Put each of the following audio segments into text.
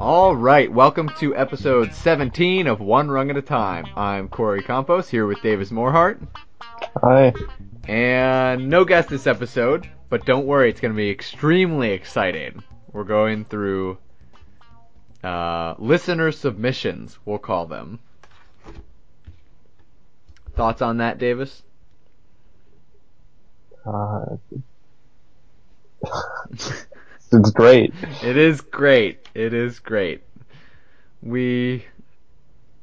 All right, welcome to episode 17 of One Rung at a Time. I'm Corey Campos here with Davis Morehart. Hi. And no guest this episode, but don't worry, it's going to be extremely exciting. We're going through uh, listener submissions, we'll call them. Thoughts on that, Davis? Uh, it's great. It is great. It is great. We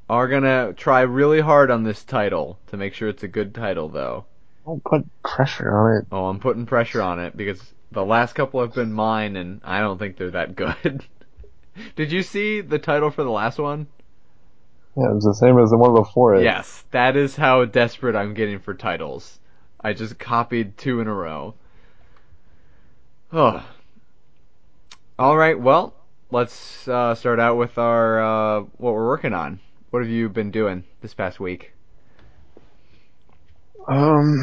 are gonna try really hard on this title to make sure it's a good title, though. Don't put pressure on it. Oh, I'm putting pressure on it because the last couple have been mine, and I don't think they're that good. Did you see the title for the last one? Yeah, it's the same as the one before it. Yes, that is how desperate I'm getting for titles. I just copied two in a row. Oh. All right, well, let's uh, start out with our uh, what we're working on. What have you been doing this past week? Um,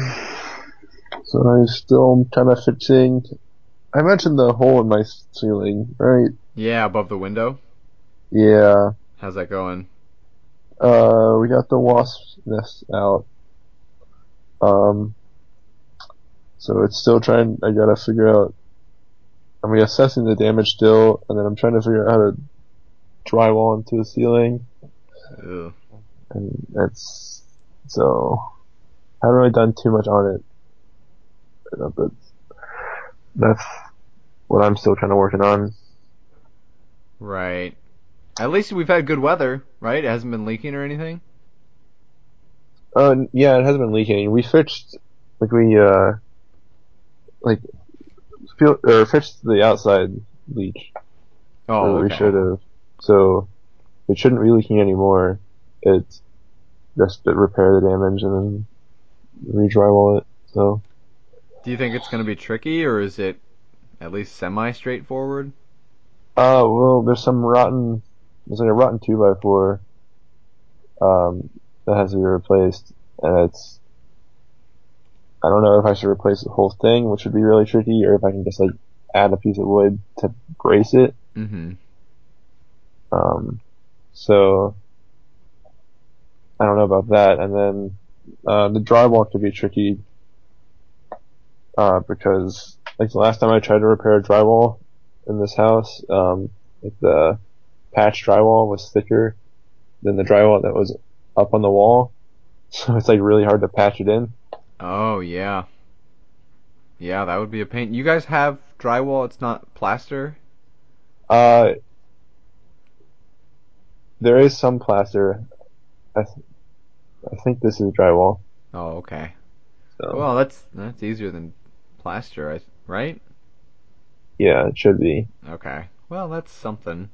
so I'm still kind of fixing. I mentioned the hole in my ceiling, right? Yeah, above the window. Yeah. How's that going? Uh, we got the wasp nest out. Um, so it's still trying. I gotta figure out. I'm assessing the damage still, and then I'm trying to figure out how to drywall into the ceiling, Ew. and that's so. I haven't really done too much on it, but that's what I'm still kind of working on. Right. At least we've had good weather, right? It hasn't been leaking or anything. Uh, yeah, it hasn't been leaking. We fixed, like we, uh, like, feel, or fixed the outside leak. Oh, or we should have. So, it shouldn't be leaking anymore. It's just to repair the damage and then re-drywall it. So, Do you think it's going to be tricky, or is it at least semi straightforward? uh, well, there's some rotten, there's like a rotten 2x4, um, that has to be replaced, and it's, I don't know if I should replace the whole thing, which would be really tricky, or if I can just like add a piece of wood to brace it. Mm-hmm. Um, so I don't know about that. And then uh, the drywall could be tricky uh, because like the last time I tried to repair a drywall in this house, um, like the patch drywall was thicker than the drywall that was up on the wall, so it's like really hard to patch it in. Oh yeah. Yeah, that would be a pain. You guys have drywall? It's not plaster. Uh, there is some plaster. I, th- I think this is drywall. Oh, okay. So Well, that's that's easier than plaster, right? yeah, it should be. Okay. Well, that's something.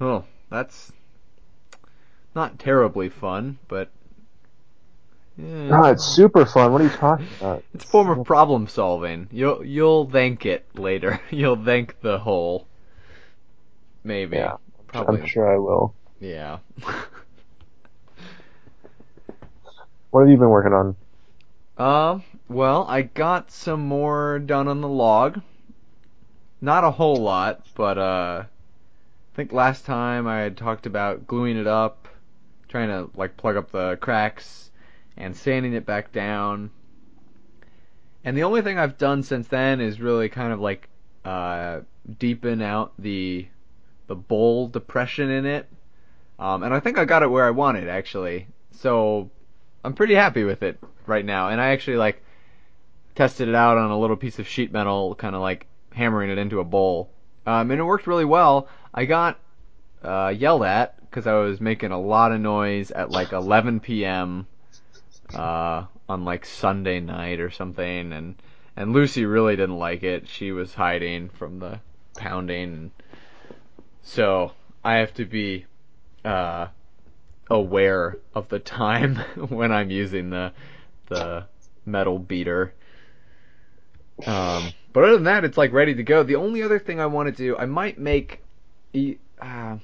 Oh, that's not terribly fun, but yeah, Oh, it's super fun. What are you talking about? it's a form of problem solving. You'll you'll thank it later. you'll thank the hole. Maybe. Yeah, Probably. I'm sure I will. Yeah. What have you been working on? Um, well, I got some more done on the log. Not a whole lot, but uh I think last time I had talked about gluing it up, trying to like plug up the cracks and sanding it back down. And the only thing I've done since then is really kind of like uh deepen out the the bowl depression in it. Um and I think I got it where I wanted actually. So I'm pretty happy with it right now. And I actually like tested it out on a little piece of sheet metal, kind of like hammering it into a bowl. Um, and it worked really well. I got uh, yelled at because I was making a lot of noise at like 11 p.m. Uh, on like Sunday night or something, and and Lucy really didn't like it. She was hiding from the pounding, so I have to be uh, aware of the time when I'm using the the metal beater. Um, but other than that, it's like ready to go. The only other thing I want to do, I might make, uh,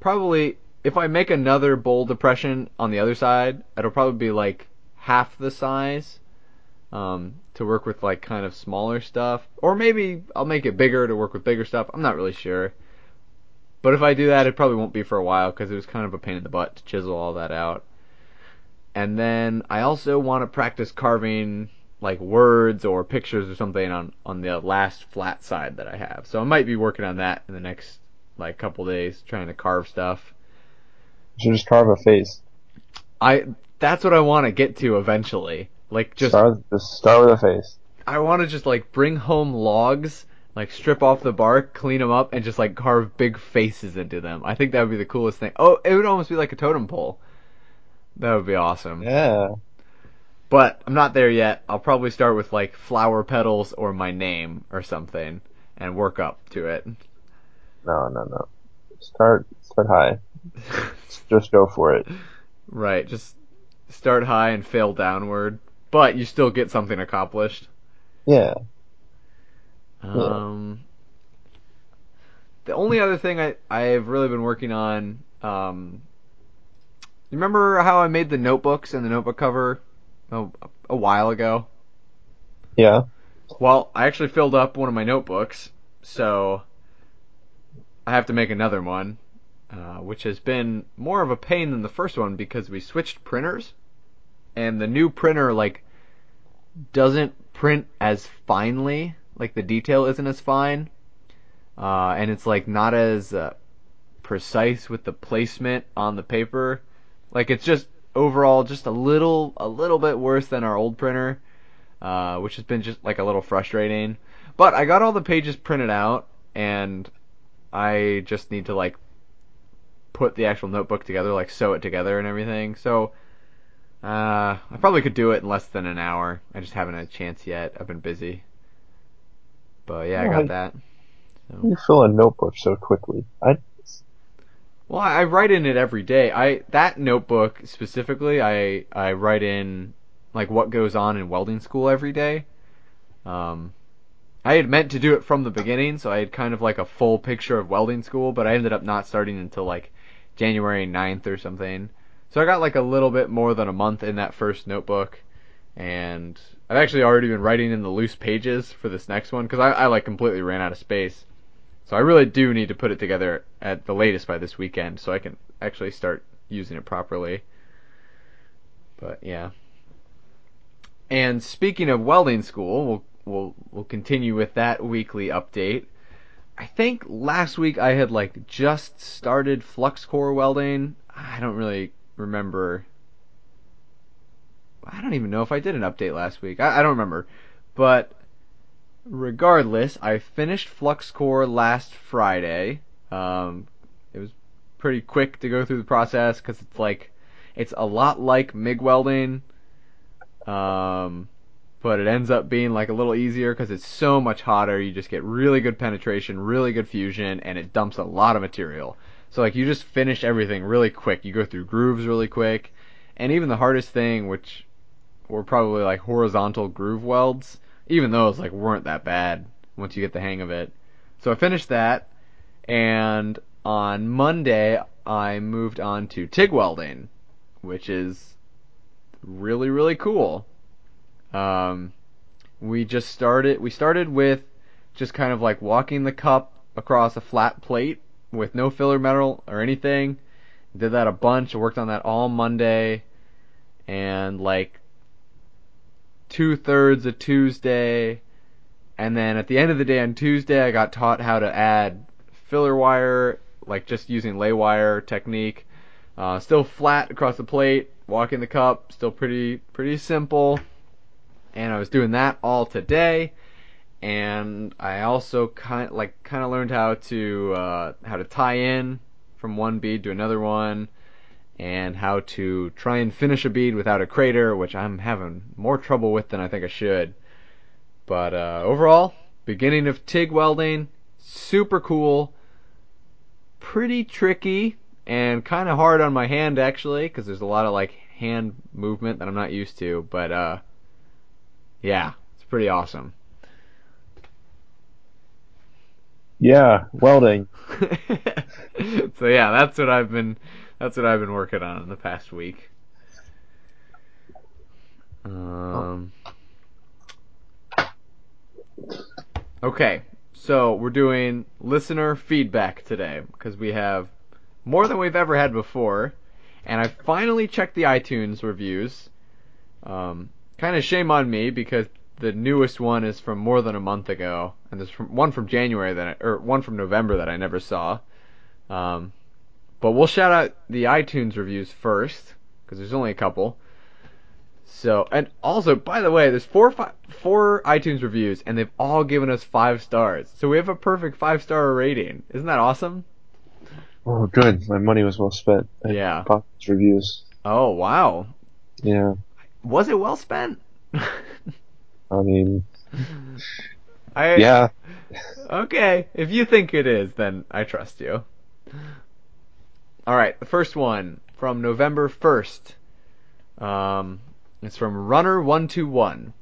probably if I make another bowl depression on the other side, it'll probably be like half the size. Um, to work with like kind of smaller stuff, or maybe I'll make it bigger to work with bigger stuff. I'm not really sure. But if I do that, it probably won't be for a while because it was kind of a pain in the butt to chisel all that out. And then I also want to practice carving like words or pictures or something on on the last flat side that I have. So I might be working on that in the next like couple days, trying to carve stuff. You should just carve a face. I that's what I want to get to eventually. Like just start, just start with a face. I want to just like bring home logs, like strip off the bark, clean them up, and just like carve big faces into them. I think that would be the coolest thing. Oh, it would almost be like a totem pole. That would be awesome. Yeah. But I'm not there yet. I'll probably start with like flower petals or my name or something and work up to it. No, no, no. Start start high. just go for it. Right. Just start high and fail downward, but you still get something accomplished. Yeah. Um. The only other thing I I've really been working on, um, you remember how I made the notebooks and the notebook cover oh, a while ago? Yeah. Well, I actually filled up one of my notebooks, so I have to make another one, uh, which has been more of a pain than the first one because we switched printers, and the new printer like doesn't print as finely, like the detail isn't as fine, uh, and it's like not as uh, precise with the placement on the paper. Like it's just overall just a little a little bit worse than our old printer, uh, which has been just like a little frustrating. But I got all the pages printed out, and I just need to like put the actual notebook together, like sew it together and everything. So uh, I probably could do it in less than an hour. I just haven't had a chance yet. I've been busy. But yeah, I got that. So. You fill a notebook so quickly. I well, I write in it every day. I that notebook specifically, I I write in like what goes on in welding school every day. Um, I had meant to do it from the beginning, so I had kind of like a full picture of welding school, but I ended up not starting until like January 9th or something. So I got like a little bit more than a month in that first notebook, and I've actually already been writing in the loose pages for this next one because I, I like completely ran out of space. So I really do need to put it together at the latest by this weekend so I can actually start using it properly. But yeah. And speaking of welding school, we'll we'll we'll continue with that weekly update. I think last week I had like just started flux core welding. I don't really remember. I don't even know if I did an update last week. I, I don't remember. But regardless, I finished flux core last Friday. Um, it was pretty quick to go through the process because it's like it's a lot like MIG welding, um, but it ends up being like a little easier because it's so much hotter. You just get really good penetration, really good fusion, and it dumps a lot of material. So like you just finish everything really quick. You go through grooves really quick, and even the hardest thing, which were probably like horizontal groove welds even those like weren't that bad once you get the hang of it. So I finished that, and on Monday I moved on to TIG welding, which is really really cool. Um, we just started. We started with just kind of like walking the cup across a flat plate with no filler metal or anything. Did that a bunch. Worked on that all Monday, and like two thirds of Tuesday, and then at the end of the day on Tuesday, I got taught how to add filler wire, like just using lay wire technique. Uh, still flat across the plate, walking the cup, still pretty pretty simple. And I was doing that all today, and I also kind like kind of learned how to uh, how to tie in from one bead to another one and how to try and finish a bead without a crater, which I'm having more trouble with than I think I should. But uh, overall, beginning of TIG welding, super cool, pretty tricky, and kind of hard on my hand actually, because there's a lot of like hand movement that I'm not used to. But uh, yeah, it's pretty awesome. Yeah, welding. so yeah, that's what I've been that's what I've been working on in the past week. Um Okay, so we're doing listener feedback today because we have more than we've ever had before, and I finally checked the iTunes reviews. Um, kind of shame on me because the newest one is from more than a month ago, and there's from, one from January that I, or one from November that I never saw. Um, but we'll shout out the iTunes reviews first because there's only a couple. So, and also, by the way, there's four fi- four iTunes reviews, and they've all given us five stars. So we have a perfect five star rating. Isn't that awesome? Oh, good. My money was well spent. I Yeah. Reviews. Oh wow, Yeah. was it well spent? I mean, I yeah. Okay, if you think it is, then I trust you. All right, the first one from November 1st. Um, it's from Runner121.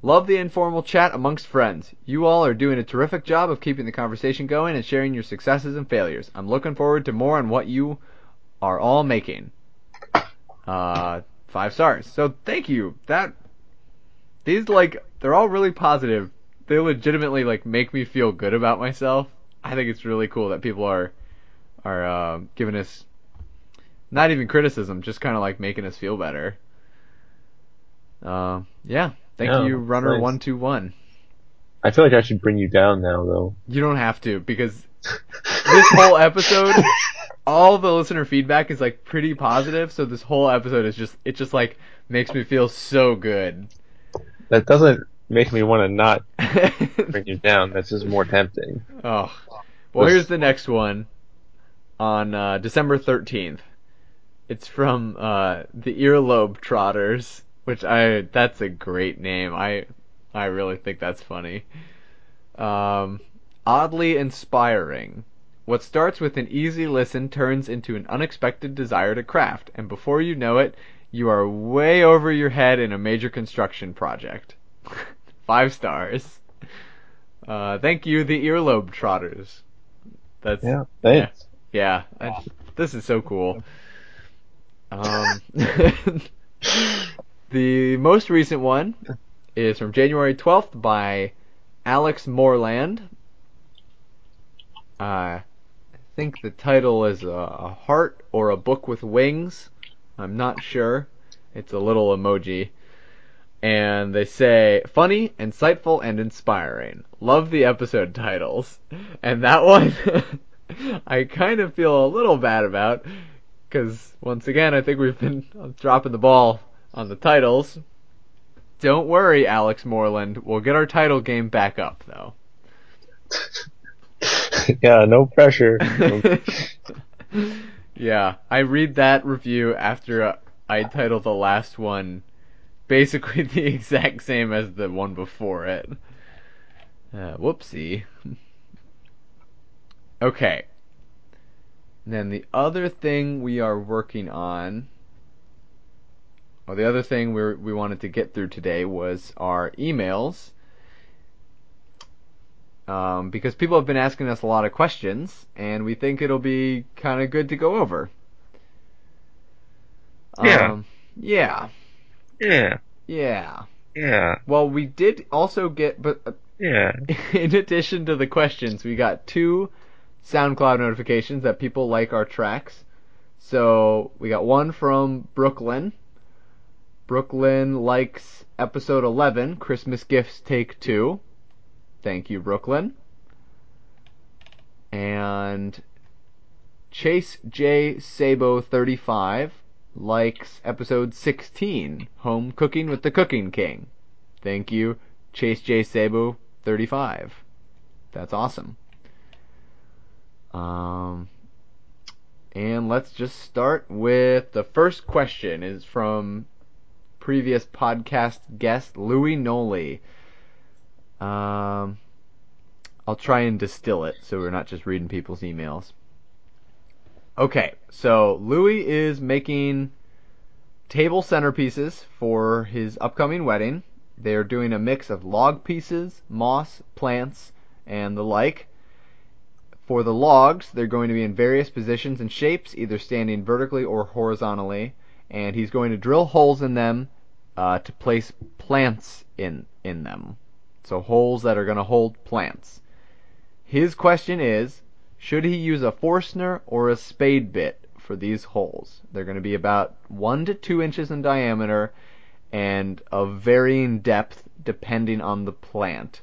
Love the informal chat amongst friends. You all are doing a terrific job of keeping the conversation going and sharing your successes and failures. I'm looking forward to more on what you are all making. Uh, five stars. So thank you. That these like they're all really positive. They legitimately like make me feel good about myself. I think it's really cool that people are are uh, giving us not even criticism, just kind of like making us feel better. Uh, yeah. Thank Yeah, you, that's Runner nice. One Two One. I feel like I should bring you down now, though. You don't have to because this whole episode, all the listener feedback is like pretty positive. So this whole episode is just it just like makes me feel so good. That doesn't make me want to not bring you down. That's just more tempting. oh, well, This- here's the next one on uh, December 13th. It's from uh, the Earlobe Trotters, which I that's a great name. I I really think that's funny. Um, oddly inspiring. What starts with an easy listen turns into an unexpected desire to craft, and before you know it, you are way over your head in a major construction project. Five stars. Uh, thank you, the Earlobe Trotters. That's Yeah, thanks. yeah, I, this is so cool. Um, the most recent one is from January 12th by Alex Moreland. Uh, I think the title is a, a heart or a book with wings. I'm not sure. It's a little emoji. And they say, funny, insightful, and inspiring. Love the episode titles. And that one, I kind of feel a little bad about, because once again, I think we've been dropping the ball on the titles. Don't worry, Alex Moreland. We'll get our title game back up, though. yeah, no pressure. yeah, I read that review after I title the last one basically the exact same as the one before it. Uh, whoopsie. Okay. Then the other thing we are working on, or the other thing we we wanted to get through today was our emails. Um, because people have been asking us a lot of questions, and we think it'll be kind of good to go over. Yeah. Um, yeah. yeah, Yeah. yeah, Well, we did also get, but uh, yeah. in addition to the questions, we got two SoundCloud notifications that people like our tracks. So we got one from Brooklyn. Brooklyn likes episode 11, Christmas Gifts Take 2. Thank you, Brooklyn. And Chase J. Sabo 35 likes episode 16, Home Cooking with the Cooking King. Thank you, Chase J. Sabo 35. That's awesome. Um, and let's just start with the first question is from previous podcast guest Louis Noli. Um, I'll try and distill it so we're not just reading people's emails. Okay, so Louis is making table centerpieces for his upcoming wedding. They're doing a mix of log pieces, moss, plants, and the like. For the logs, they're going to be in various positions and shapes, either standing vertically or horizontally, and he's going to drill holes in them uh, to place plants in in them. So holes that are going to hold plants. His question is, should he use a Forstner or a spade bit for these holes? They're going to be about one to two inches in diameter and of varying depth depending on the plant,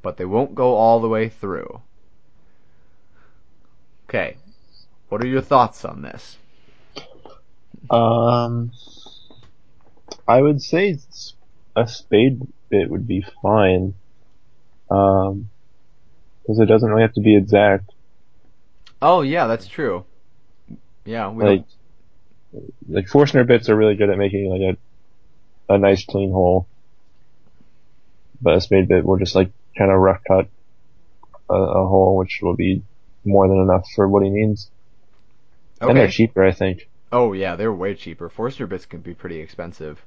but they won't go all the way through. Okay, what are your thoughts on this? Um, I would say a spade bit would be fine. Um, because it doesn't really have to be exact. Oh yeah, that's true. Yeah, we Like, like Forstner bits are really good at making like a, a nice clean hole. But a spade bit will just like kind of rough cut a, a hole, which will be more than enough for what he needs. don't. And they're cheaper, I think. Oh yeah, they're way cheaper. Forstner bits can be pretty expensive.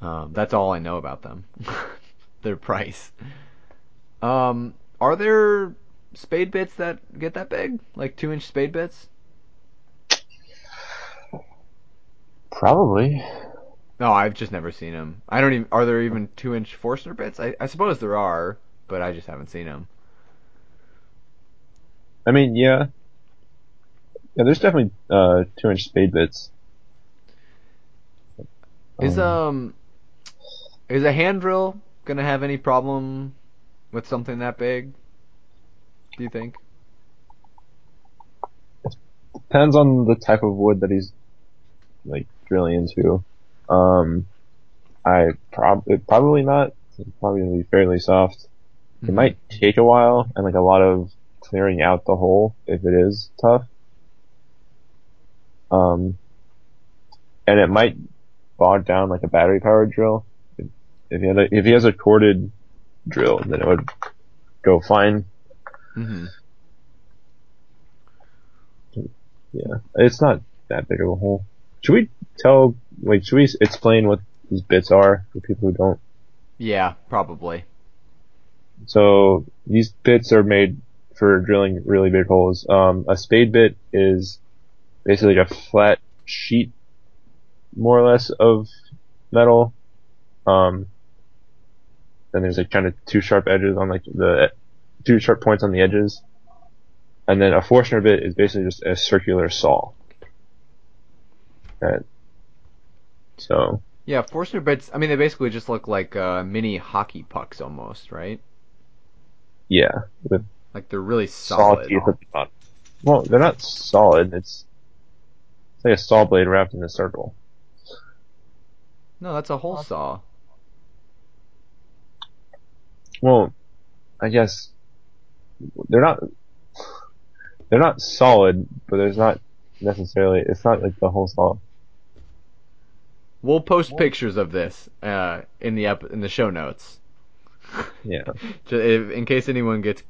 Um, that's all I know about them. Their price. Um, are there spade bits that get that big? Like two inch spade bits? Probably. No, I've just never seen them. I don't even. Are there even two inch Forstner bits? I, I suppose there are, but I just haven't seen them. I mean, yeah. Yeah, there's definitely, uh, two inch spade bits. Is Um, um, is a hand drill gonna have any problem with something that big? Do you think? depends on the type of wood that he's like drilling into. Um, I prob probably not. It's probably gonna be fairly soft. It might take a while and like a lot of clearing out the hole if it is tough. Um, and it might bog down like a battery powered drill. If, if he had a, if he has a corded drill, then it would go fine. Mm-hmm. Yeah, it's not that big of a hole. Should we tell, like, should we explain what these bits are for people who don't? Yeah, probably. So these bits are made for drilling really big holes. Um, a spade bit is basically like a flat sheet, more or less, of metal. Um, then there's like kind of two sharp edges on like the two sharp points on the edges, and then a Forstner bit is basically just a circular saw. Right. So Yeah, Forstner bits. I mean, they basically just look like uh, mini hockey pucks almost, right? yeah, with Like they're really solid. teeth at the bottom. Well, they're not solid. It's it's like a saw blade wrapped in a circle. No, that's a hole saw. Well, I guess they're not they're not solid, but there's not necessarily it's not like the hole saw. We'll post pictures of this uh, in the ep- in the show notes, Yeah. In case anyone gets,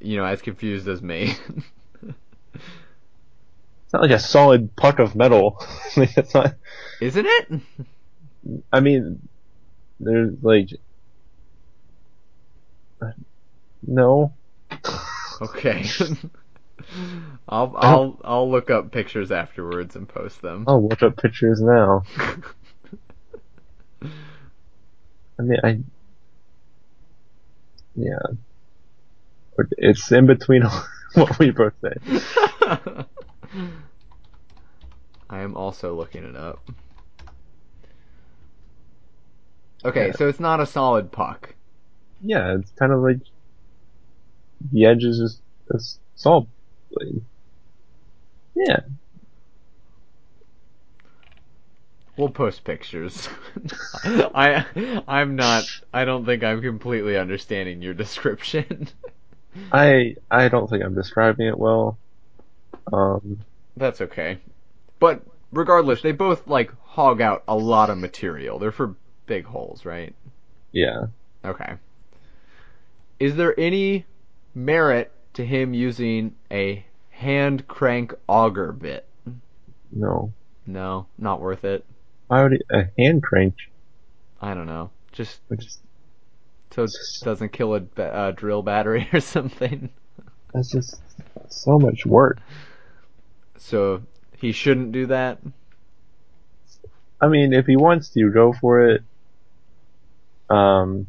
you know, as confused as me. It's not like a solid puck of metal. like, it's not. Isn't it? I mean, there's like no. Okay. I'll I'll I'll look up pictures afterwards and post them. I'll look up pictures now. I mean, I yeah. It's in between what we both say. I am also looking it up. Okay, Yeah. so it's not a solid puck. Yeah, it's kind of like the edge is just a s- saw blade. Yeah. We'll post pictures. I I'm not I don't think I'm completely understanding your description. I I don't think I'm describing it well. Um, That's okay. But regardless, they both like hog out a lot of material. They're for big holes, right? yeah. Okay. Is there any merit to him using a hand crank auger bit? No. No, not worth it. Why would it, a hand crank? I don't know. Just is, so it doesn't kill a uh, drill battery or something. That's just so much work. So he shouldn't do that. I mean, if he wants to, go for it. Um,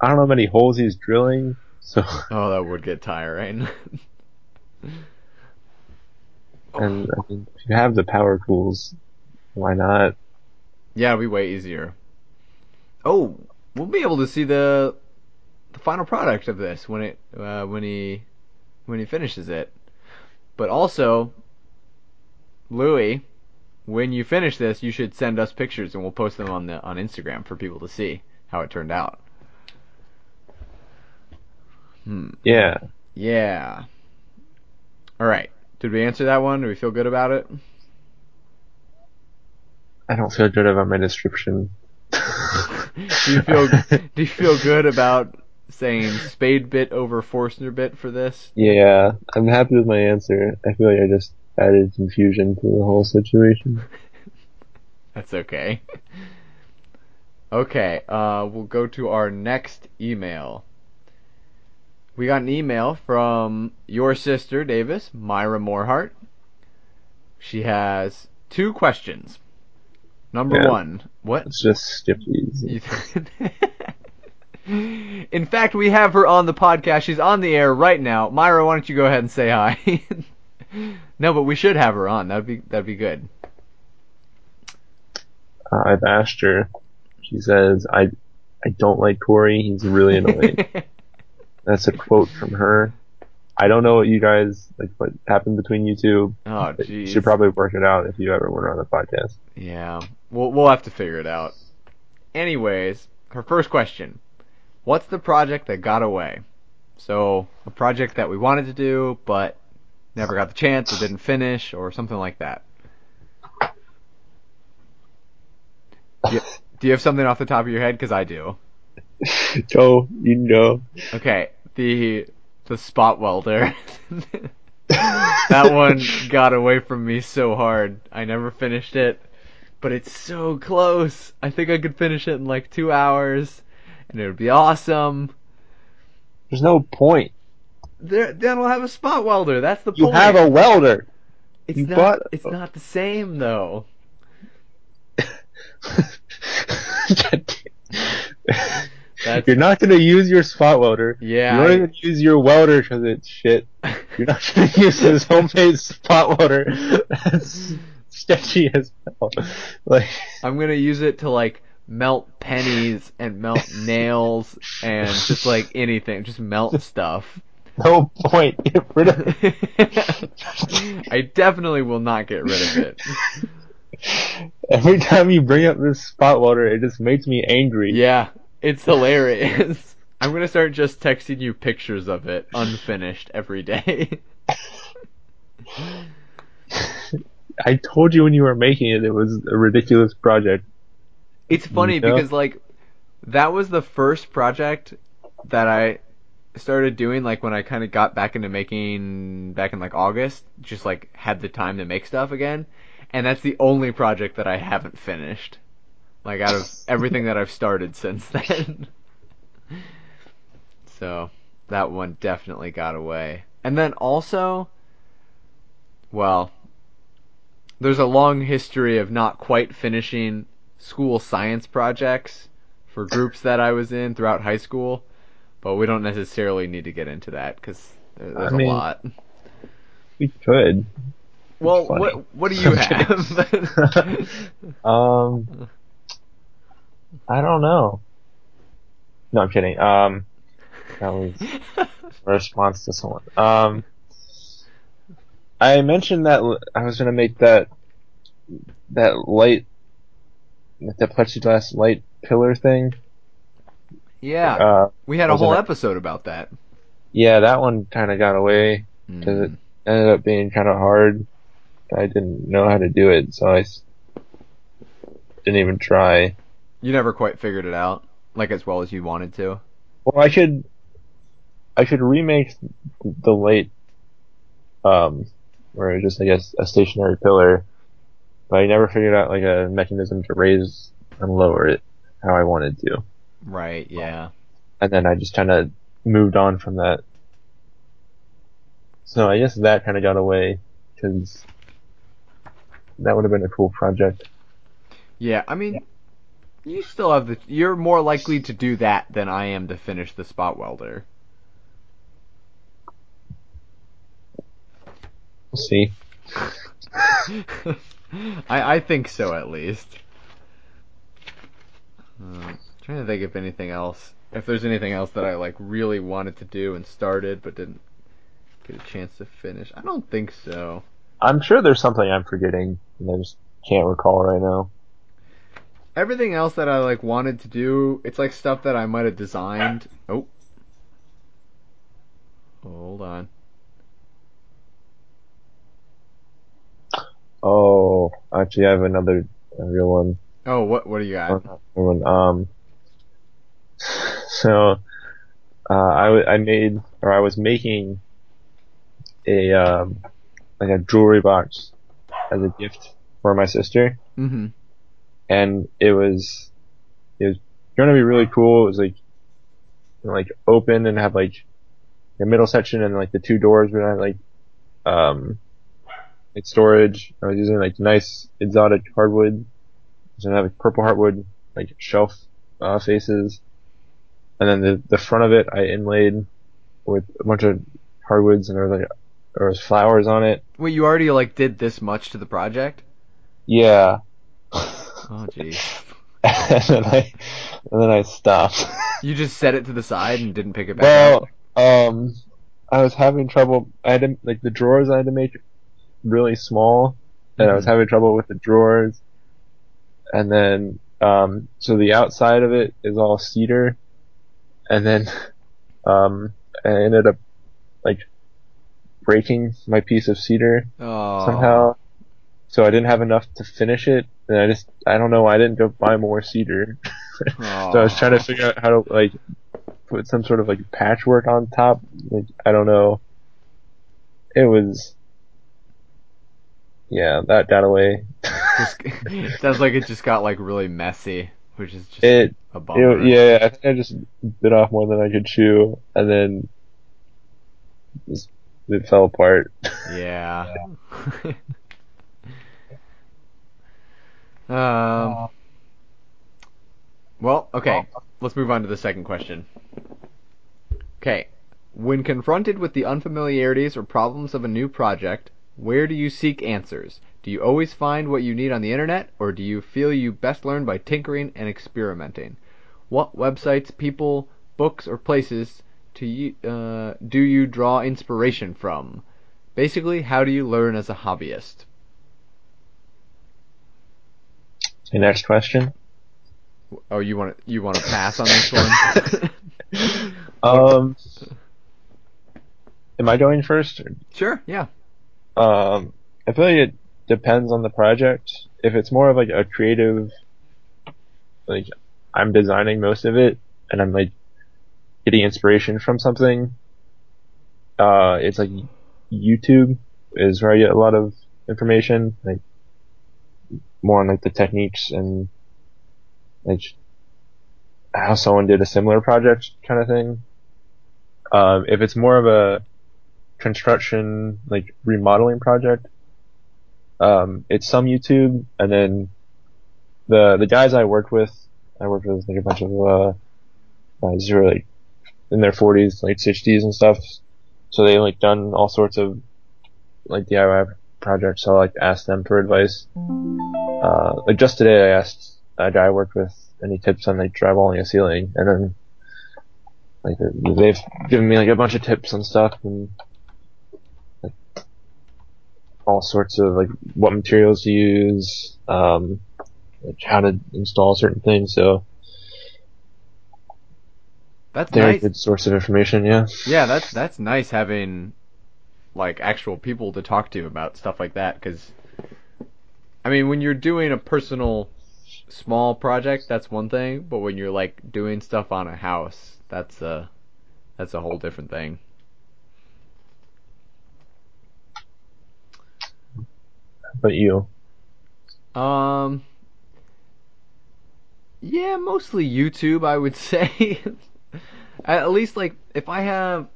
I don't know how many holes he's drilling, so Oh, that would get tiring. and I mean, if you have the power tools, why not? yeah, it'd be way easier. Oh, we'll be able to see the the final product of this when it uh, when he when he finishes it. But also, Louis, when you finish this, you should send us pictures and we'll post them on the on Instagram for people to see how it turned out. Hmm. Yeah, Yeah. All right. Did we answer that one? Do we feel good about it? I don't feel good about my description. Do you feel do you feel good about saying spade bit over Forstner bit for this? Yeah, I'm happy with my answer. I feel like I just added confusion to the whole situation. That's okay. Okay, uh, we'll go to our next email. We got an email from your sister, Davis, Myra Morehart. She has two questions. Number Yeah. one, what? Let's just skip these. In fact, we have her on the podcast. She's on the air right now. Myra, why don't you go ahead and say hi? no, but we should have her on. That'd be that'd be good. Uh, I've asked her. She says, I, I don't like Corey. He's really annoying. That's a quote from her. I don't know what you guys, like, what happened between you two. oh, You should probably work it out if you ever were on the podcast. Yeah, we'll we'll have to figure it out. Anyways, her first question: What's the project that got away? So a project that we wanted to do but never got the chance or didn't finish or something like that. Do you, do you have something off the top of your head? Because I do. Go, oh, you know. Okay, the the spot welder. that one got away from me so hard. I never finished it, but it's so close. I think I could finish it in like two hours, and it would be awesome. There's no point. There, then we'll have a spot welder. That's the You point. You have a welder. It's you not. bought- It's not the same though. You're not gonna use your spot welder. yeah. You're not gonna use your welder because it's shit. You're not gonna use this homemade spot welder. That's sketchy as hell. Like, I'm gonna use it to like melt pennies and melt nails and just like anything, just melt stuff. no point. Get rid of it. I definitely will not get rid of it. Every time you bring up this spot welder, it just makes me angry. Yeah, it's hilarious. I'm gonna start just texting you pictures of it unfinished every day. I told you when you were making it, it was a ridiculous project. It's funny Yeah. because like that was the first project that I started doing like when I kind of got back into making back in like August, just like had the time to make stuff again. And that's the only project that I haven't finished. Like out of everything that I've started since then. so, that one definitely got away. And then also well, there's a long history of not quite finishing school science projects for groups that I was in throughout high school, but we don't necessarily need to get into that because there's I mean- a lot. We could. Well, what what do you have? Um, I don't know. No, I'm kidding. Um, that was a response to someone. Um, I mentioned that I was gonna make that that light, that plexiglass light pillar thing. yeah, Uh, we had a whole episode about that. yeah, that one kind of got away. It- Mm. Ended up being kind of hard. I didn't know how to do it, so I didn't even try. You never quite figured it out, like as well as you wanted to. Well, I should, I should remake the light, um, it's just I guess a stationary pillar, but I never figured out like a mechanism to raise and lower it how I wanted to, Right? Yeah. and then I just kind of moved on from that. So I guess that kind of got away because that would have been a cool project. Yeah, I mean, you still have the. You're more likely to do that than I am to finish the spot welder. We'll see. I I think so at least. Um, trying to think if anything else, if there's anything else that I like really wanted to do and started but didn't get a chance to finish. I don't think so. I'm sure there's something I'm forgetting and I just can't recall right now. Everything else that I like wanted to do, it's like stuff that I might have designed. Oh. Hold on. Oh, actually, I have another real one. Oh, what what do you got? One. Um, so uh, I w- I made or I was making a um, like a jewelry box as a gift for my sister, Mm-hmm. and it was it was going to be really cool. It was like you know, like open and have like the middle section and like the two doors would have like um like storage. I was using like nice exotic hardwood. So I have like purple hardwood like shelf uh, faces, and then the the front of it I inlaid with a bunch of hardwoods and there was like there was flowers on it. Wait, you already like did this much to the project? Yeah. Oh, jeez. and then I and then I stopped. You just set it to the side and didn't pick it back up. well, um, I was having trouble. I had to, like the drawers I had to make really small, and I was Mhm. having trouble with the drawers. And then, um, so the outside of it is all cedar, and then, um, I ended up like breaking my piece of cedar Oh. somehow. So I didn't have enough to finish it, and I just I don't know I didn't go buy more cedar. so I was trying to figure out how to like put some sort of like patchwork on top. Like I don't know. It was yeah that got away. Just, sounds like it just got like really messy, which is just It, a bummer. it yeah I think I just bit off more than I could chew, and then just, it fell apart. Yeah. um. Well, okay. Let's move on to the second question. Okay. When confronted with the unfamiliarities or problems of a new project, where do you seek answers? Do you always find what you need on the internet, or do you feel you best learn by tinkering and experimenting? What websites, people, books, or places to you, uh, do you draw inspiration from? Basically, how do you learn as a hobbyist? The next question. Oh, you want to you want to pass on this one? Um, am I going first? Or sure, yeah. Um, I feel like it depends on the project. If it's more of like a creative, like I'm designing most of it and I'm like getting inspiration from something, uh, it's like YouTube is where I get a lot of information, like more on like the techniques and like how someone did a similar project kind of thing. Um, if it's more of a construction, like remodeling project, um, it's some YouTube, and then the the guys I worked with, I worked with like a bunch of uh, guys who are like in their 40s, late 60s and stuff. So they like done all sorts of like DIY projects. So I like asked them for advice. Uh, like just today, I asked a guy I worked with any tips on like drywalling a ceiling, and then like they've given me like a bunch of tips and stuff and all sorts of like what materials to use, um, how to install certain things. So That's they're a good source of information. Yeah. Yeah, that's that's nice having like actual people to talk to about stuff like that because I mean, when you're doing a personal small project, that's one thing, but when you're like doing stuff on a house, that's a that's a whole different thing. But you, Um Yeah, mostly YouTube, I would say. At least like if I have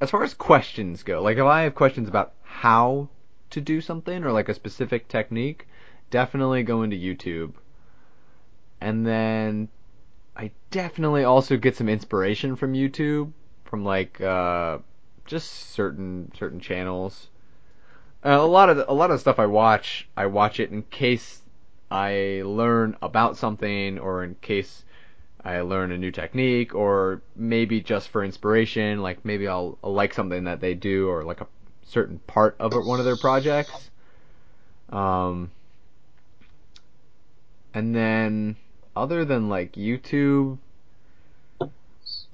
as far as questions go, like if I have questions about how to do something or like a specific technique, definitely go into YouTube. And then I definitely also get some inspiration from YouTube, from like uh, just certain certain channels. Uh, a lot of the, a lot of stuff I watch, I watch it in case I learn about something or in case I learn a new technique or maybe just for inspiration, like maybe I'll, I'll like something that they do or like a certain part of one of their projects. Um, and then other than like YouTube,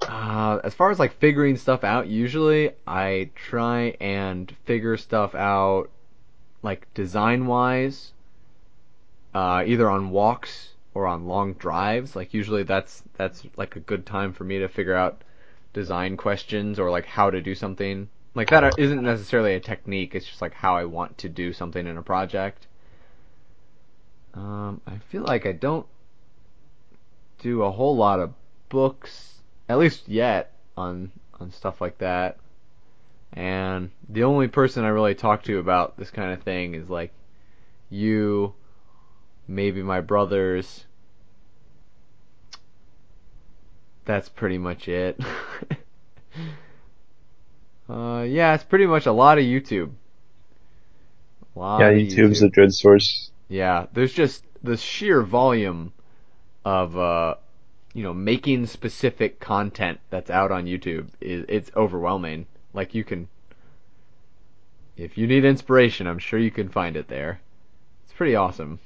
uh, as far as like figuring stuff out, usually I try and figure stuff out like design wise, uh, either on walks or on long drives. Like usually that's that's like a good time for me to figure out design questions or like how to do something. Like that isn't necessarily a technique. It's just like how I want to do something in a project. Um, I feel like I don't do a whole lot of books, at least yet, on on stuff like that. And the only person I really talk to about this kind of thing is like you, maybe my brothers. That's pretty much it. uh, yeah, it's pretty much a lot of YouTube. A lot yeah, YouTube's YouTube. a good source. Yeah, there's just the sheer volume of uh, you know making specific content that's out on YouTube is it's overwhelming. Like you can, if you need inspiration, I'm sure you can find it there. It's pretty awesome.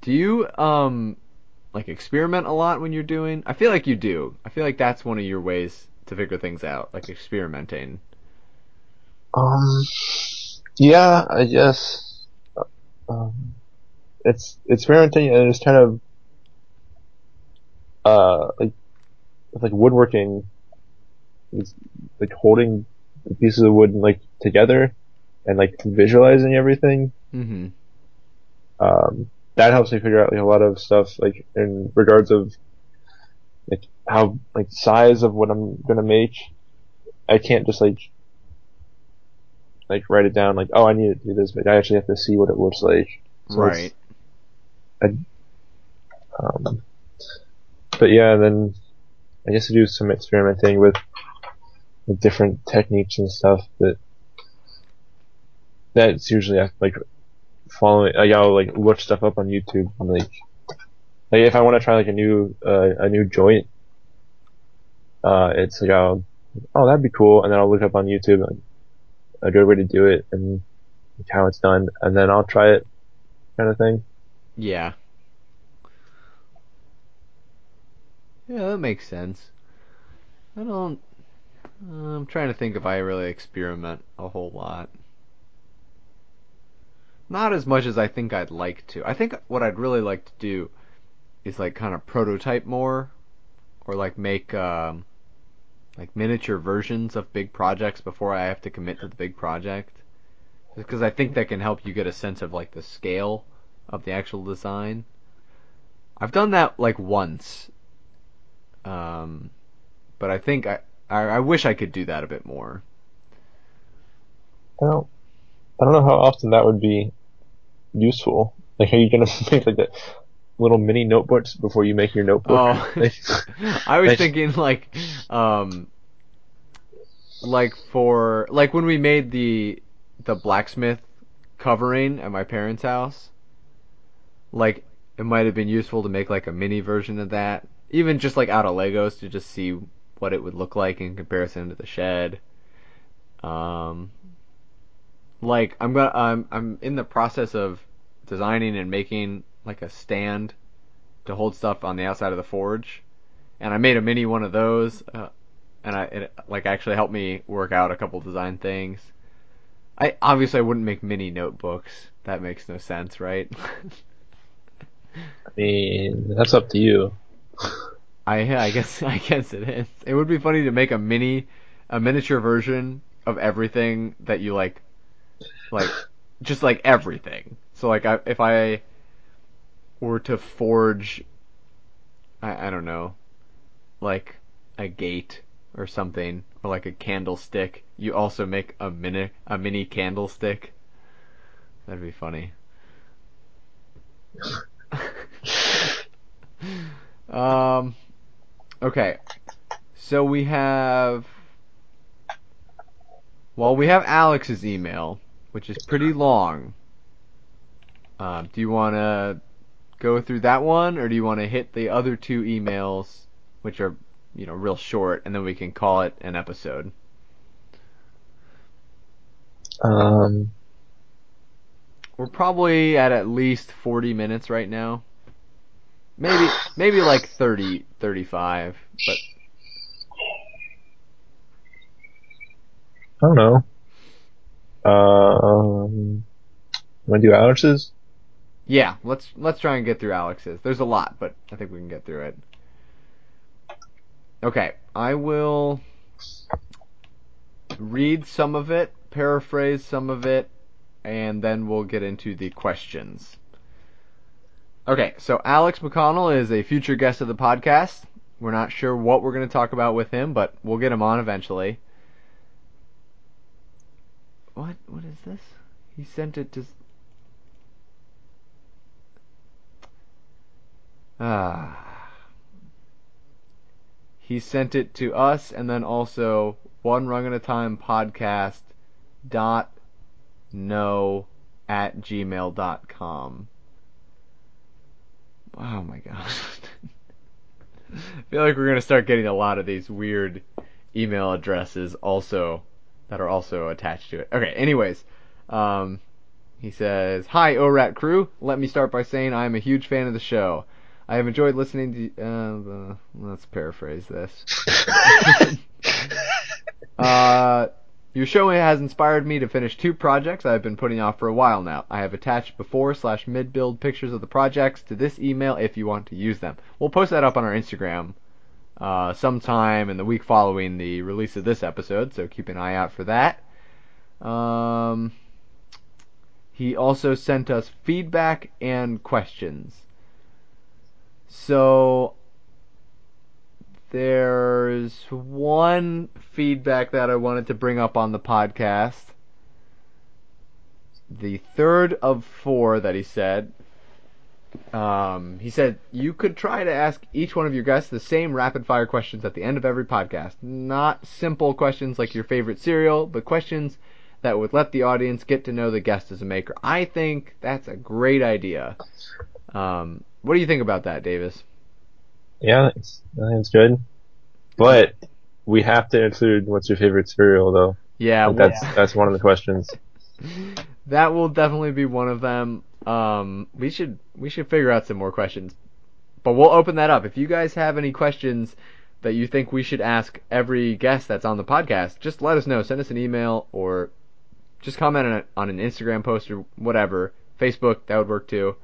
do you um like experiment a lot when you're doing? I feel like you do. I feel like that's one of your ways to figure things out, like experimenting. Um, yeah, I guess. Um, it's experimenting and it's kind of uh like like woodworking it's like holding the pieces of wood like together and like visualizing everything. Mm-hmm. um that helps me figure out like a lot of stuff like in regards of like how like size of what I'm gonna make. I can't just like like write it down like oh I need to do this but I actually have to see what it looks like. So right. I, um, but yeah, then I guess I do some experimenting with, with different techniques and stuff that that's usually like following. Like I'll like look stuff up on YouTube like like if I want to try like a new uh, a new joint, uh, it's like I'll oh that'd be cool, and then I'll look up on YouTube a good way to do it and how it's done, and then I'll try it, kind of thing. Yeah. Yeah, that makes sense. I don't. Uh, I'm trying to think if I really experiment a whole lot. Not as much as I think I'd like to. I think what I'd really like to do is like kind of prototype more, or like make um, like miniature versions of big projects before I have to commit to the big project. Because I think that can help you get a sense of like the scale of the actual design. I've done that like once, um, but I think I, I, I wish I could do that a bit more. I don't I don't know how often that would be useful. Like, are you gonna make like a little mini notebooks before you make your notebook? Oh, I was thinking like, um, like for like when we made the the blacksmith covering at my parents' house like it might have been useful to make like a mini version of that, even just like out of Legos to just see what it would look like in comparison to the shed. Um, like I'm gonna I'm I'm in the process of designing and making like a stand to hold stuff on the outside of the forge, and I made a mini one of those, uh, and I it like actually helped me work out a couple design things. I obviously I wouldn't make mini notebooks. That makes no sense, right? I mean, that's up to you. I I guess I guess it is. It would be funny to make a mini, a miniature version of everything that you like, like just like everything. So like I, if I were to forge, I I don't know, like a gate or something, or like a candlestick. You also make a mini a mini candlestick. That'd be funny. um, okay. So we have. Well, we have Alex's email, which is pretty long. Um, do you want to go through that one, or do you want to hit the other two emails, which are, you know, real short, and then we can call it an episode? Um, We're probably at at least 40 minutes right now. Maybe maybe like 30 35, but I don't know. Um, want to do Alex's? yeah, let's let's try and get through Alex's. There's a lot, but I think we can get through it. Okay, I will read some of it, paraphrase some of it, and then we'll get into the questions. Okay, so Alex McConnell is a future guest of the podcast. We're not sure what we're going to talk about with him, but we'll get him on eventually. What? What is this? He sent it to. Ah. He sent it to us, and then also one rung at a time podcast dot no at gmail dot com. Oh my god. I feel like we're gonna start getting a lot of these weird email addresses also that are also attached to it. Okay, anyways, um, he says, "Hi, ORAT crew. Let me start by saying I am a huge fan of the show. I have enjoyed listening to. Uh, uh, let's paraphrase this. uh, your show has inspired me to finish two projects I have been putting off for a while now. I have attached before slash mid build pictures of the projects to this email if you want to use them. We'll post that up on our Instagram uh, sometime in the week following the release of this episode, so keep an eye out for that. Um, he also sent us feedback and questions. So there's one feedback that I wanted to bring up on the podcast. The third of four that he said. Um, he said you could try to ask each one of your guests the same rapid fire questions at the end of every podcast. Not simple questions like your favorite cereal, but questions that would let the audience get to know the guest as a maker. I think that's a great idea. Um, what do you think about that, Davis? Yeah, it's, I think it's good. But we have to include what's your favorite cereal, though. Yeah, well, that's that's one of the questions. that will definitely be one of them. Um, we should we should figure out some more questions, but we'll open that up. If you guys have any questions that you think we should ask every guest that's on the podcast, just let us know. Send us an email or just comment on, it, on an Instagram post or whatever. Facebook that would work too.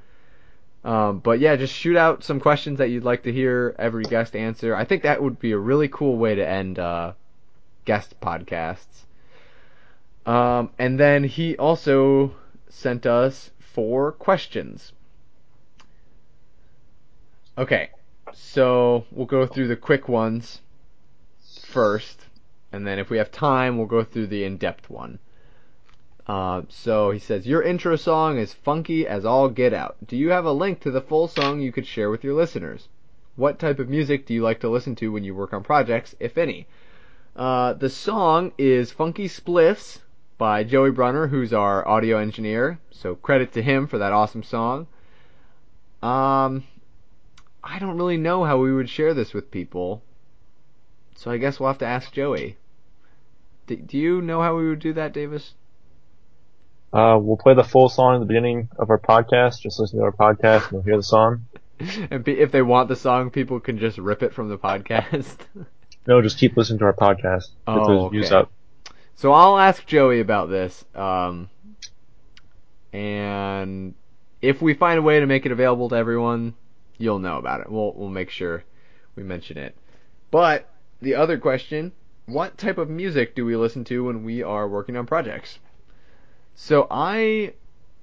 Um, but yeah, just shoot out some questions that you'd like to hear every guest answer. I think that would be a really cool way to end uh, guest podcasts. Um, and then he also sent us four questions. Okay, so we'll go through the quick ones first, and then if we have time, we'll go through the in-depth one. Uh, so he says, Your intro song is funky as all get out. Do you have a link to the full song you could share with your listeners? What type of music do you like to listen to when you work on projects, if any? Uh, the song is Funky Spliffs by Joey Brunner, who's our audio engineer. So credit to him for that awesome song. Um, I don't really know how we would share this with people. So I guess we'll have to ask Joey. D- do you know how we would do that, Davis? Uh, we'll play the full song at the beginning of our podcast. Just listen to our podcast and you'll hear the song. and be, if they want the song, people can just rip it from the podcast. No, just keep listening to our podcast. Get Oh, those views okay. up. so I'll ask Joey about this. Um, and if we find a way to make it available to everyone, you'll know about it. We'll we'll make sure we mention it. But the other question, what type of music do we listen to when we are working on projects? So I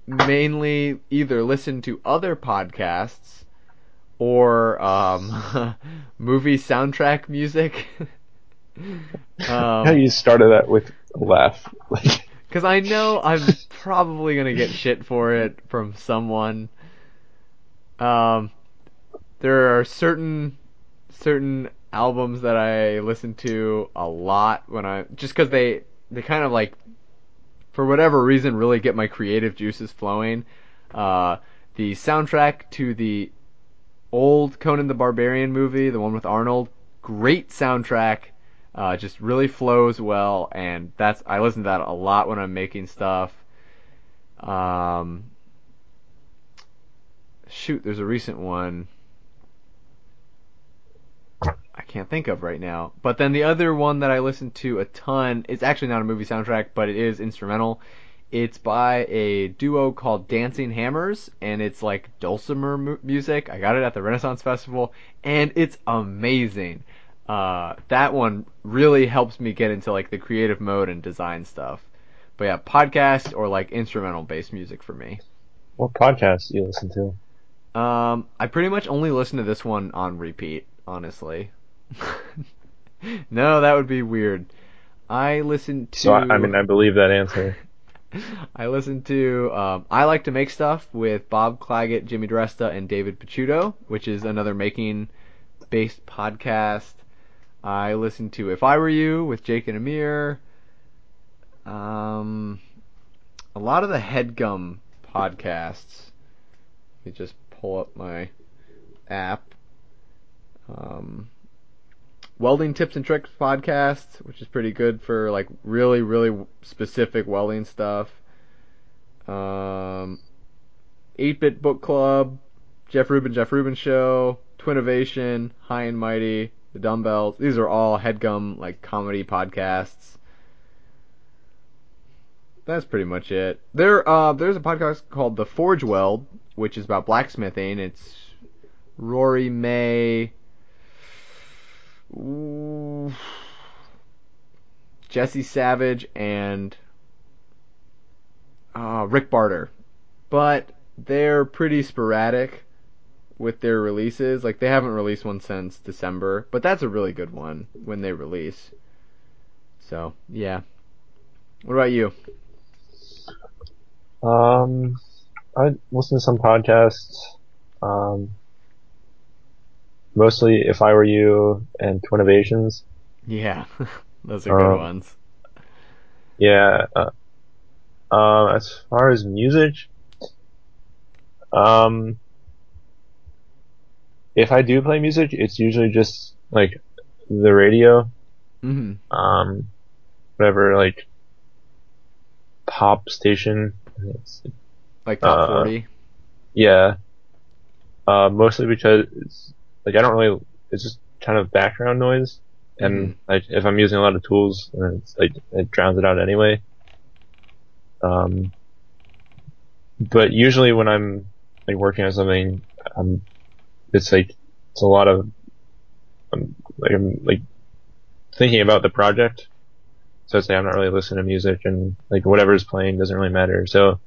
mainly either listen to other podcasts or um, movie soundtrack music. How Um, you started that with a laugh. Because I know I'm probably gonna get shit for it from someone. Um, there are certain certain albums that I listen to a lot when I just because they they kind of like for whatever reason really get my creative juices flowing. Uh, the soundtrack to the old Conan the Barbarian movie, the one with Arnold, great soundtrack. Uh, just really flows well, and that's I listen to that a lot when I'm making stuff. Um, shoot, there's a recent one I can't think of right now. But then the other one that I listen to a ton, it's actually not a movie soundtrack, but it is instrumental. It's by a duo called Dancing Hammers, and it's like dulcimer mu- music. I got it at the Renaissance Festival, and it's amazing. Uh, that one really helps me get into like the creative mode and design stuff. But yeah, podcast or like instrumental based music for me. what podcast do you listen to? Um, I pretty much only listen to this one on repeat, honestly. no, that would be weird. I listen to. So, I, I mean, I believe that answer. I listen to um, I Like to Make Stuff with Bob Clagett, Jimmy DiResta, and David Picciuto, which is another making based podcast. I listen to If I Were You with Jake and Amir. Um, a lot of the Headgum podcasts. Let me just pull up my app. Um, Welding Tips and Tricks podcast, which is pretty good for like really, really specific welding stuff. Um, 8-Bit Book Club, Jeff Rubin, Jeff Rubin Show, Twinnovation, High and Mighty, The Dumbbells. These are all headgum like comedy podcasts. That's pretty much it. There, uh, there's a podcast called The Forge Weld, which is about blacksmithing. It's Rory May, Jesse Savage, and uh, Rick Barter. But they're pretty sporadic with their releases. Like they haven't released one since December, but that's a really good one when they release. So yeah. What about you? Um, I listen to some podcasts. Um, mostly If I Were You and Twin Twinnovations. Yeah, those are good Um, ones. Yeah. Uh, uh, as far as music, um, if I do play music, it's usually just like the radio, hmm um, whatever like pop station. Like top Uh, forty. yeah. Uh, mostly because like I don't really. It's just kind of background noise, and like if I'm using a lot of tools, it's like it drowns it out anyway. Um, but usually when I'm like working on something, I'm, it's like it's a lot of um, like I'm like thinking about the project. So it's like I'm not really listening to music, and like whatever's playing doesn't really matter. So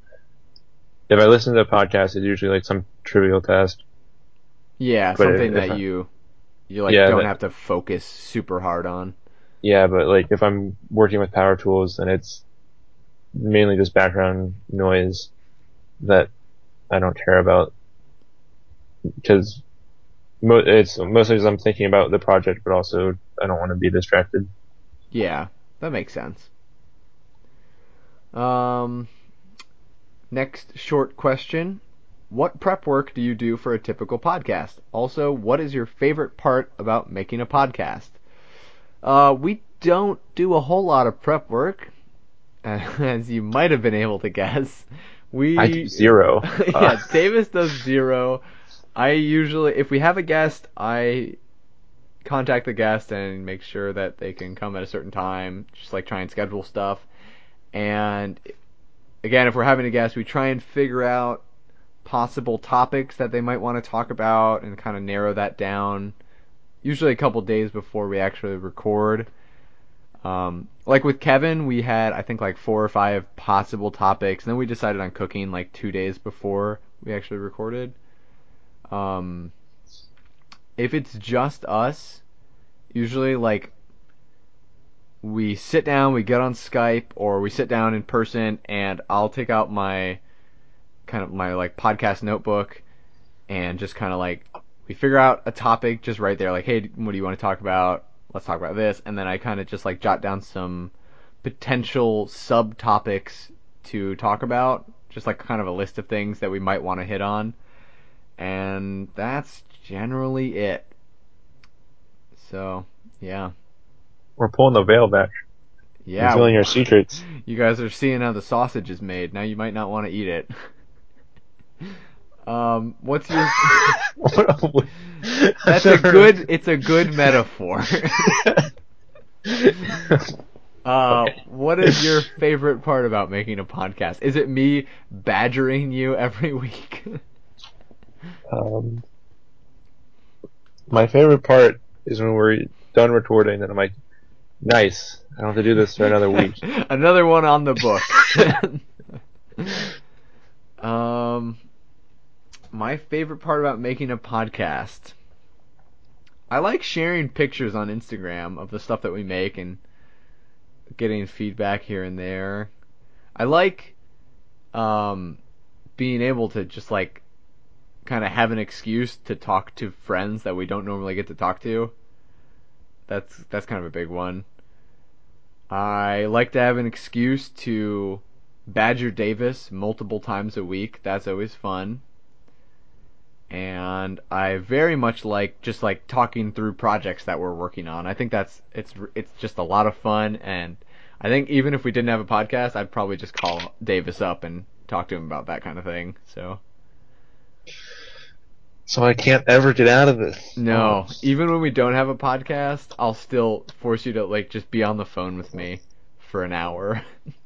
if I listen to a podcast, it's usually like some trivial task. Yeah, But something that I- you you like Yeah, don't that- have to focus super hard on. Yeah, but like if I'm working with power tools, and it's mainly just background noise that I don't care about because mo- it's mostly because I'm thinking about the project, but also I don't want to be distracted. Yeah, that makes sense. Um, next short question. What prep work do you do for a typical podcast? Also, what is your favorite part about making a podcast? Uh, we don't do a whole lot of prep work, as you might have been able to guess. We I do zero. yeah, Uh, Davis does zero. I usually, if we have a guest, I contact the guest and make sure that they can come at a certain time. Just like try and schedule stuff. And again, if we're having a guest, we try and figure out possible topics that they might want to talk about and kind of narrow that down. Usually a couple days before we actually record. Um, like with Kevin, we had I think like four or five possible topics, and then we decided on cooking like two days before we actually recorded. Um, if it's just us, usually like we sit down, we get on Skype, or we sit down in person, and I'll take out my kind of my like podcast notebook and just kind of like we figure out a topic just right there, like, hey, what do you want to talk about? Let's talk about this, and then I kind of just like jot down some potential subtopics to talk about, just like kind of a list of things that we might want to hit on, and that's generally it. So, yeah. We're pulling the veil back. Yeah. Revealing your secrets. You guys are seeing how the sausage is made. Now you might not want to eat it. um, what's your? That's a good. It's a good metaphor. uh, Okay. what is your favorite part about making a podcast? Is it me badgering you every week? Um, my favorite part is when we're done recording and I'm like, nice. I don't have to do this for another week. Another one on the book. um, my favorite part about making a podcast. I like sharing pictures on Instagram of the stuff that we make and getting feedback here and there. I like um, being able to just like kind of have an excuse to talk to friends that we don't normally get to talk to. That's that's kind of a big one. I like to have an excuse to badger Davis multiple times a week. That's always fun. And I very much like just like talking through projects that we're working on. I think that's it's it's just a lot of fun and I think even if we didn't have a podcast, I'd probably just call Davis up and talk to him about that kind of thing. So So I can't ever get out of this. No, even when we don't have a podcast, I'll still force you to like just be on the phone with me for an hour.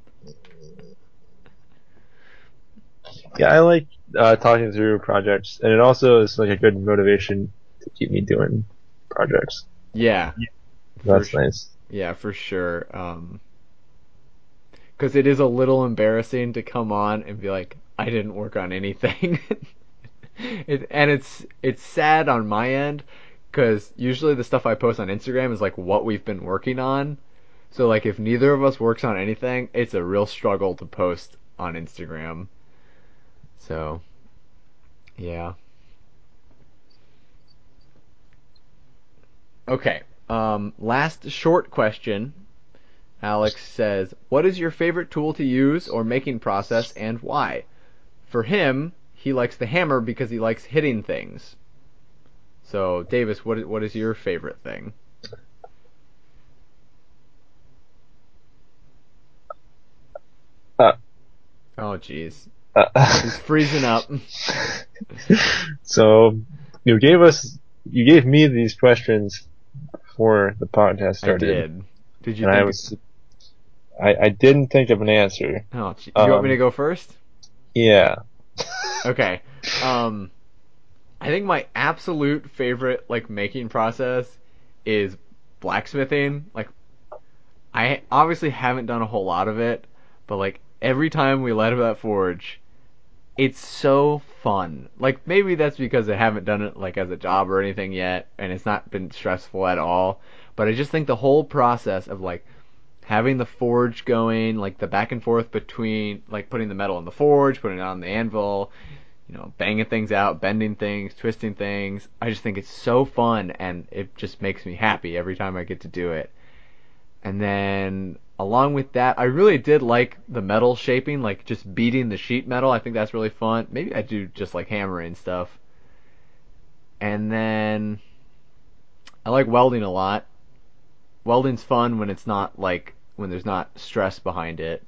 Yeah, I like uh, talking through projects, and it also is like a good motivation to keep me doing projects. yeah, That's sure. nice. yeah, for sure. Um 'cause it is a little embarrassing to come on and be like, I didn't work on anything. it, and it's it's sad on my end because usually the stuff I post on Instagram is like what we've been working on. So like if neither of us works on anything, it's a real struggle to post on Instagram. So, yeah. Okay. Um, last short question. Alex says, "What is your favorite tool to use or making process, and why?" For him, he likes the hammer because he likes hitting things. So, Davis, what is, what is your favorite thing? Uh. Oh, jeez. Uh, He's freezing up. so you gave us, you gave me these questions before the podcast I did. Did you and think? I was, I, I didn't think of an answer. oh, do you want me um, to go first? Yeah. Okay. Um, I think my absolute favorite like making process is blacksmithing. Like, I obviously haven't done a whole lot of it, but like every time we light up that forge, it's so fun. Like maybe that's because I haven't done it like as a job or anything yet, and it's not been stressful at all. But I just think the whole process of like having the forge going, like the back and forth between like putting the metal in the forge, putting it on the anvil, you know, banging things out, bending things, twisting things. I just think it's so fun and it just makes me happy every time I get to do it. And then along with that, I really did like the metal shaping, like just beating the sheet metal. I think that's really fun. Maybe I do just like hammering stuff. And then I like welding a lot. Welding's fun when it's not like when there's not stress behind it.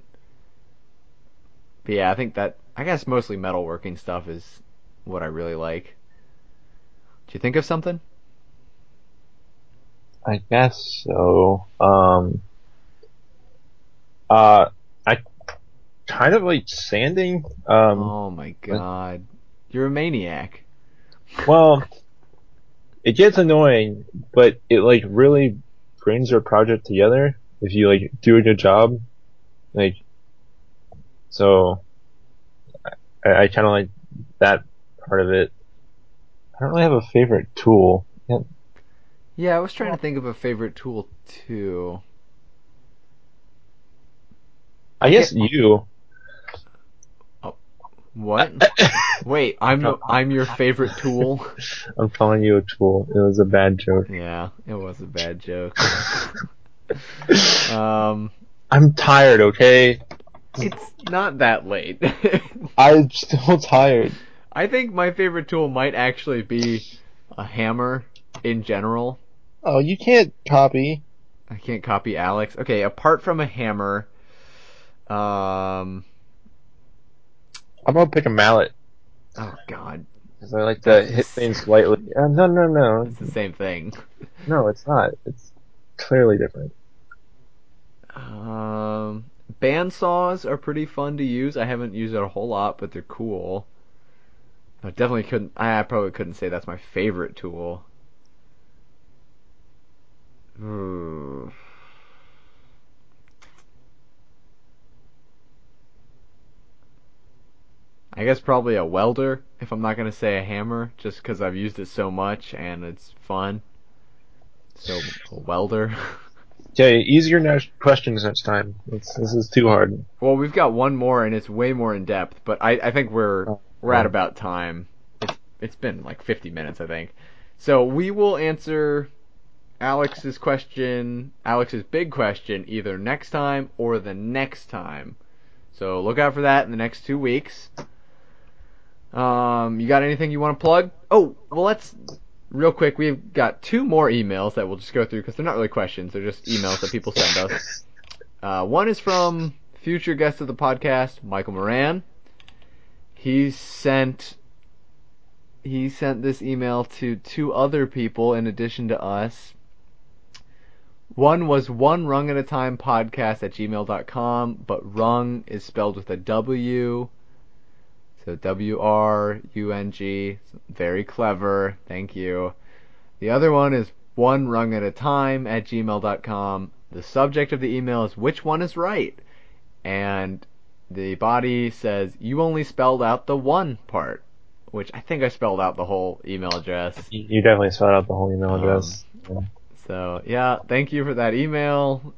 But yeah, I think that I guess mostly metalworking stuff is what I really like. Do you think of something? I guess so. Um, uh, I kind of like sanding. Um, oh my god. You're a maniac. well, it gets annoying, but it like really brings your project together if you like do a good job. Like, so I, I kind of like that part of it. I don't really have a favorite tool. Yeah, Yeah, I was trying to think of a favorite tool too. I guess you. What? Wait, I'm I'm your favorite tool. I'm calling you a tool. It was a bad joke. Yeah, it was a bad joke. um, I'm tired, okay? it's not that late. I'm still tired. I think my favorite tool might actually be a hammer in general. Oh, you can't copy. I can't copy Alex. Okay, apart from a hammer, um, I'm gonna pick a mallet. oh god, Because I like to hit things lightly. Uh, no, no, no. it's the same thing. No, it's not. It's clearly different. Um, band saws are pretty fun to use. I haven't used it a whole lot, but they're cool. I definitely couldn't. I probably couldn't say that's my favorite tool. Hmm. I guess probably a welder, if I'm not gonna say a hammer, just because I've used it so much and it's fun. So, a welder. Okay, easier next questions next time. It's, this is too hard. Well, we've got one more, and it's way more in depth. But I, I think we're we're at oh. about time. It's it's been like 50 minutes, I think. So we will answer Alex's question, Alex's big question, either next time or the next time. So look out for that in the next two weeks. Um, you got anything you want to plug? Oh, well, let's real quick. We've got two more emails that we'll just go through because they're not really questions; they're just emails that people send us. Uh, one is from future guest of the podcast, Michael Moran. He sent he sent this email to two other people in addition to us. One was one rung at a time podcast at gmail.com, but rung is spelled with a W. So W R U N G. Very clever. Thank you. The other one is one rung at a time at gmail.com. The subject of the email is which one is right? And the body says you only spelled out the one part, which I think I spelled out the whole email address. You definitely spelled out the whole email Um, address. So yeah, thank you for that email.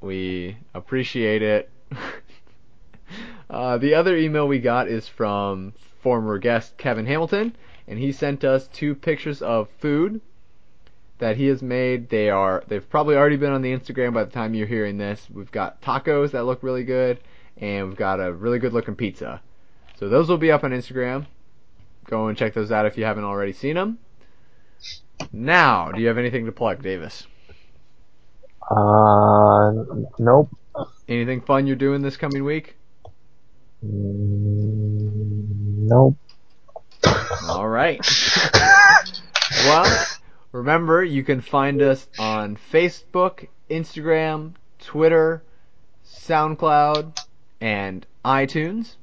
We appreciate it. uh, the other email we got is from former guest Kevin Hamilton, and he sent us two pictures of food that he has made. They are they've probably already been on the Instagram by the time you're hearing this. We've got tacos that look really good, and we've got a really good looking pizza. So those will be up on Instagram. Go and check those out if you haven't already seen them. Now, do you have anything to plug, Davis? Uh, nope. Anything fun you're doing this coming week? Nope. All right. well, remember you can find us on Facebook, Instagram, Twitter, SoundCloud, and iTunes.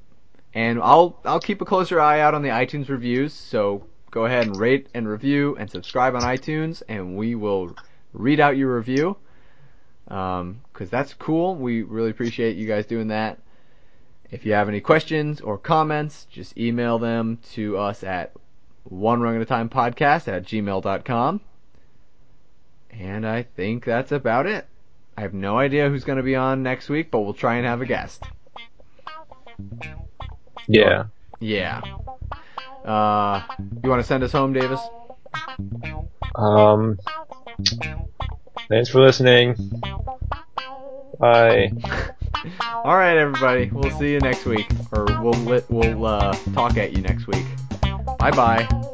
And I'll I'll keep a closer eye out on the iTunes reviews. So go ahead and rate and review and subscribe on iTunes, and we will read out your review. Um, cause that's cool. We really appreciate you guys doing that. If you have any questions or comments, just email them to us at one rung at a time podcast at gmail.com. And I think that's about it. I have no idea who's going to be on next week, but we'll try and have a guest. Yeah. Yeah. Uh, you want to send us home, Davis? Um. Thanks for listening. Bye. All right, everybody. We'll see you next week, or we'll we'll uh, talk at you next week. Bye bye.